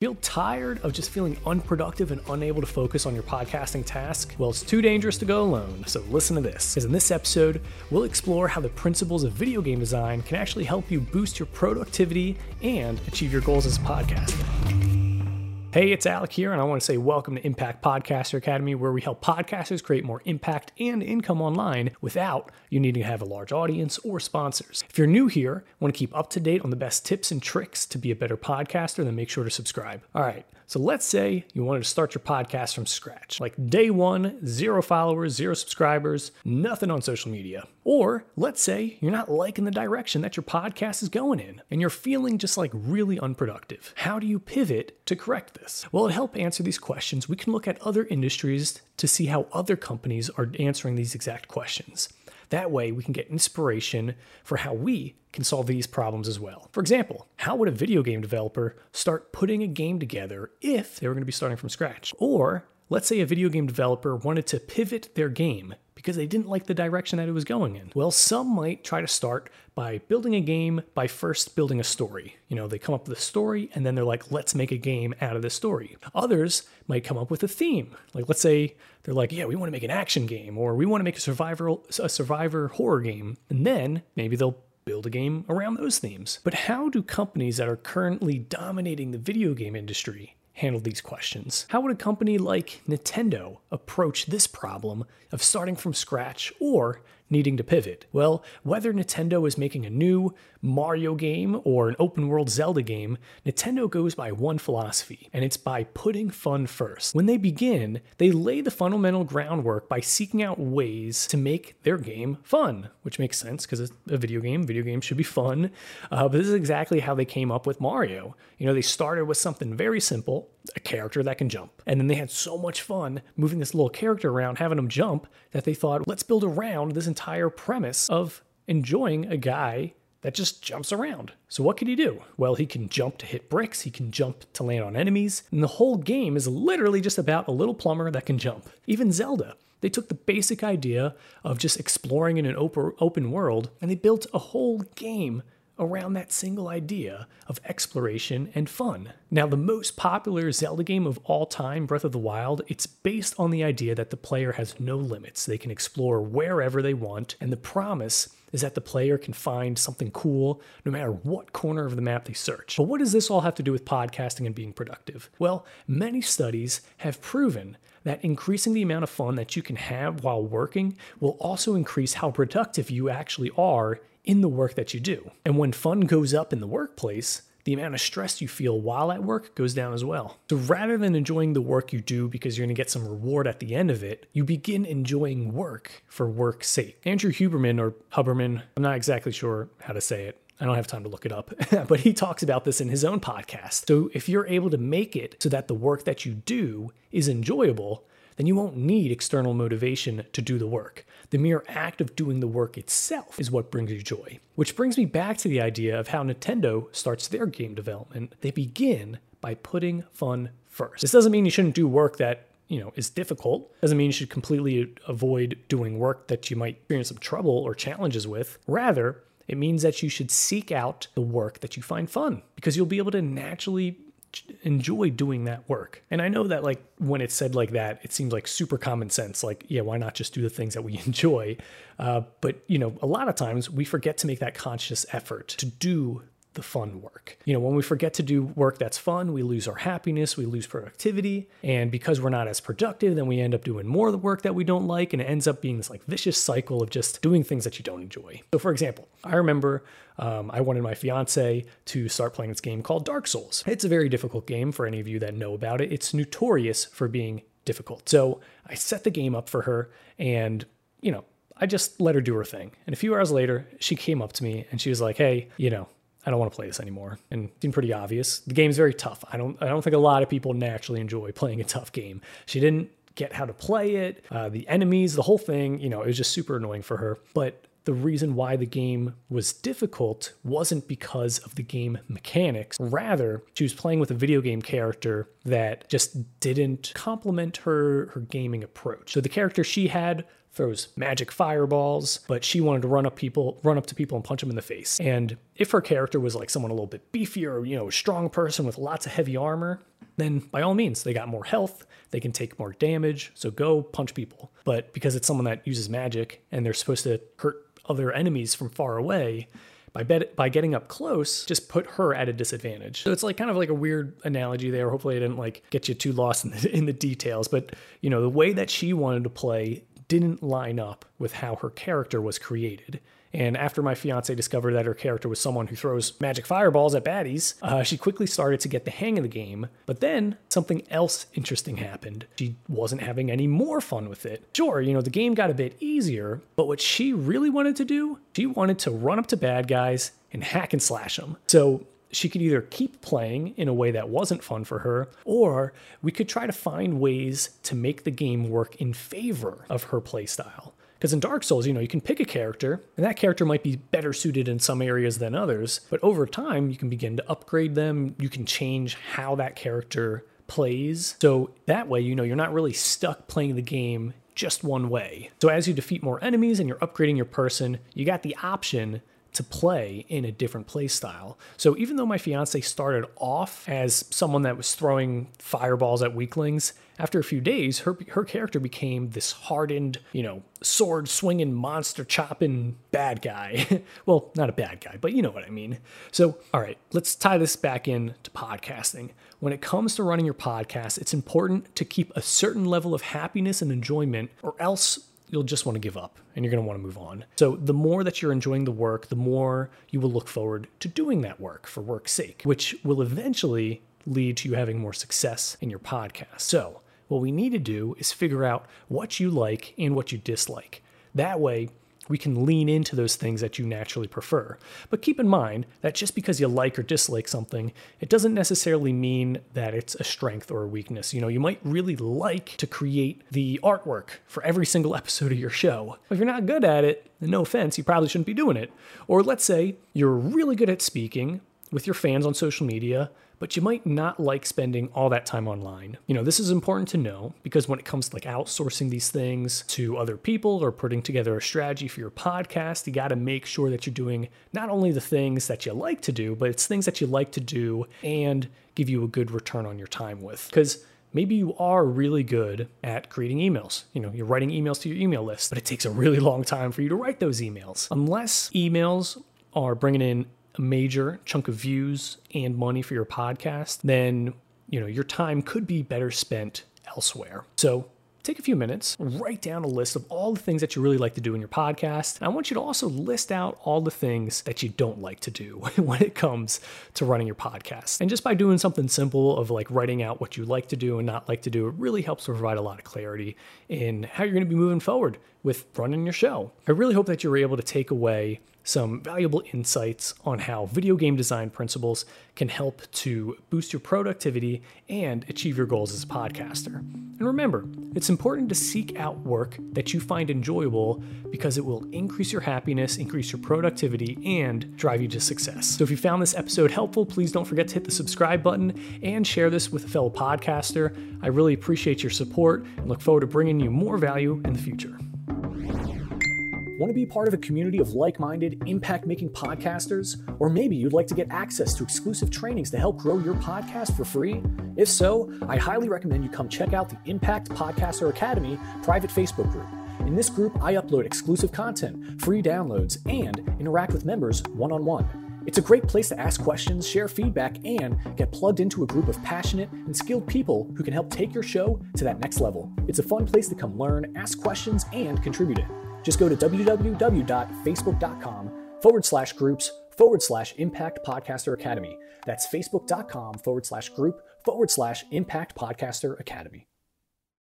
Feel tired of just feeling unproductive and unable to focus on your podcasting task? Well, it's too dangerous to go alone, so listen to this. Because in this episode, we'll explore how the principles of video game design can actually help you boost your productivity and achieve your goals as a podcaster. Hey, it's Alec here, and I want to say welcome to Impact Podcaster Academy, where we help podcasters create more impact and income online without you needing to have a large audience or sponsors. If you're new here, want to keep up to date on the best tips and tricks to be a better podcaster, then make sure to subscribe. All right, so let's say you wanted to start your podcast from scratch, like day one, zero followers, zero subscribers, nothing on social media. Or let's say you're not liking the direction that your podcast is going in and you're feeling just like really unproductive. How do you pivot to correct this? Well, to help answer these questions, we can look at other industries to see how other companies are answering these exact questions. That way, we can get inspiration for how we can solve these problems as well. For example, how would a video game developer start putting a game together if they were going to be starting from scratch? Or let's say a video game developer wanted to pivot their game because they didn't like the direction that it was going in. Well, some might try to start by building a game by first building a story. You know, they come up with a story and then they're like, let's make a game out of this story. Others might come up with a theme. Like, let's say they're like, yeah, we want to make an action game or we want to make a survivor, a survivor horror game. And then maybe they'll build a game around those themes. But how do companies that are currently dominating the video game industry handle these questions? How would a company like Nintendo approach this problem of starting from scratch or needing to pivot? Well, whether Nintendo is making a new Mario game or an open world Zelda game, Nintendo goes by one philosophy, and it's by putting fun first. When they begin, they lay the fundamental groundwork by seeking out ways to make their game fun, which makes sense because it's a video game. Video games should be fun. Uh, but this is exactly how they came up with Mario. You know, they started with something very simple, a character that can jump. And then they had so much fun moving this little character around, having him jump, that they thought, let's build around this entire premise of enjoying a guy that just jumps around. So, what can he do? Well, he can jump to hit bricks, he can jump to land on enemies, and the whole game is literally just about a little plumber that can jump. Even Zelda. They took the basic idea of just exploring in an open world and they built a whole game around that single idea of exploration and fun. Now, the most popular Zelda game of all time, Breath of the Wild, it's based on the idea that the player has no limits. They can explore wherever they want, and the promise is that the player can find something cool no matter what corner of the map they search. But what does this all have to do with podcasting and being productive? Well, many studies have proven that increasing the amount of fun that you can have while working will also increase how productive you actually are in the work that you do. And when fun goes up in the workplace, the amount of stress you feel while at work goes down as well. So rather than enjoying the work you do because you're to get some reward at the end of it, you begin enjoying work for work's sake. Andrew Huberman or Huberman, I'm not exactly sure how to say it. I don't have time to look it up, but he talks about this in his own podcast. So if you're able to make it so that the work that you do is enjoyable, then you won't need external motivation to do the work. The mere act of doing the work itself is what brings you joy. Which brings me back to the idea of how Nintendo starts their game development. They begin by putting fun first. This doesn't mean you shouldn't do work that you know is difficult doesn't mean you should completely avoid doing work that you might experience some trouble or challenges with rather it means that you should seek out the work that you find fun because you'll be able to naturally enjoy doing that work. And I know that like when it's said like that, it seems like super common sense. Like, yeah, why not just do the things that we enjoy? Uh, but you know, a lot of times we forget to make that conscious effort to do the fun work. You know, when we forget to do work that's fun, we lose our happiness, we lose productivity. And because we're not as productive, then we end up doing more of the work that we don't like. And it ends up being this like vicious cycle of just doing things that you don't enjoy. So, for example, I remember um, I wanted my fiance to start playing this game called Dark Souls. It's a very difficult game for any of you that know about it. It's notorious for being difficult. So I set the game up for her and, you know, I just let her do her thing. And a few hours later, she came up to me and she was like, hey, you know, I don't want to play this anymore. And it seemed pretty obvious. The game's very tough. I don't I don't think a lot of people naturally enjoy playing a tough game. She didn't get how to play it, uh, the enemies, the whole thing, you know, it was just super annoying for her. But the reason why the game was difficult wasn't because of the game mechanics. Rather, she was playing with a video game character that just didn't complement her her gaming approach. So the character she had throws magic fireballs, but she wanted to run up people, run up to people and punch them in the face. And if her character was like someone a little bit beefier, you know, a strong person with lots of heavy armor, then by all means, they got more health, they can take more damage, so go punch people. But because it's someone that uses magic and they're supposed to hurt other enemies from far away, by bet- by getting up close, just put her at a disadvantage. So it's like kind of like a weird analogy there. Hopefully, I didn't like get you too lost in the, in the details, but you know the way that she wanted to play didn't line up with how her character was created. And after my fiance discovered that her character was someone who throws magic fireballs at baddies, uh, she quickly started to get the hang of the game. But then something else interesting happened. She wasn't having any more fun with it. Sure, you know, the game got a bit easier, but what she really wanted to do, she wanted to run up to bad guys and hack and slash them. So she could either keep playing in a way that wasn't fun for her, or we could try to find ways to make the game work in favor of her playstyle. Because in Dark Souls, you know, you can pick a character, and that character might be better suited in some areas than others, but over time, you can begin to upgrade them. You can change how that character plays. So that way, you know, you're not really stuck playing the game just one way. So as you defeat more enemies and you're upgrading your person, you got the option to play in a different play style. So even though my fiance started off as someone that was throwing fireballs at weaklings, after a few days, her her character became this hardened, you know, sword swinging, monster chopping bad guy. well, not a bad guy, but you know what I mean. So, all right, let's tie this back in to podcasting. When it comes to running your podcast, it's important to keep a certain level of happiness and enjoyment, or else you'll just want to give up and you're going to want to move on. So, the more that you're enjoying the work, the more you will look forward to doing that work for work's sake, which will eventually lead to you having more success in your podcast. So, what we need to do is figure out what you like and what you dislike. That way, we can lean into those things that you naturally prefer. But keep in mind that just because you like or dislike something, it doesn't necessarily mean that it's a strength or a weakness. You know, you might really like to create the artwork for every single episode of your show. If you're not good at it, no offense, you probably shouldn't be doing it. Or let's say you're really good at speaking with your fans on social media, but you might not like spending all that time online. You know, this is important to know because when it comes to like outsourcing these things to other people or putting together a strategy for your podcast, you got to make sure that you're doing not only the things that you like to do, but it's things that you like to do and give you a good return on your time with. Because maybe you are really good at creating emails. You know, you're writing emails to your email list, but it takes a really long time for you to write those emails. Unless emails are bringing in a major chunk of views and money for your podcast, then you know your time could be better spent elsewhere. So take a few minutes, write down a list of all the things that you really like to do in your podcast. And I want you to also list out all the things that you don't like to do when it comes to running your podcast. And just by doing something simple of like writing out what you like to do and not like to do, it really helps to provide a lot of clarity in how you're going to be moving forward with running your show. I really hope that you're able to take away some valuable insights on how video game design principles can help to boost your productivity and achieve your goals as a podcaster. And remember, it's important to seek out work that you find enjoyable because it will increase your happiness, increase your productivity, and drive you to success. So if you found this episode helpful, please don't forget to hit the subscribe button and share this with a fellow podcaster. I really appreciate your support and look forward to bringing you more value in the future. Want to be part of a community of like minded, impact making podcasters? Or maybe you'd like to get access to exclusive trainings to help grow your podcast for free? If so, I highly recommend you come check out the Impact Podcaster Academy private Facebook group. In this group, I upload exclusive content, free downloads, and interact with members one on one. It's a great place to ask questions, share feedback, and get plugged into a group of passionate and skilled people who can help take your show to that next level. It's a fun place to come learn, ask questions, and contribute in. Just go to www.facebook.com forward slash groups forward slash impact podcaster academy. That's facebook.com forward slash group forward slash impact podcaster academy.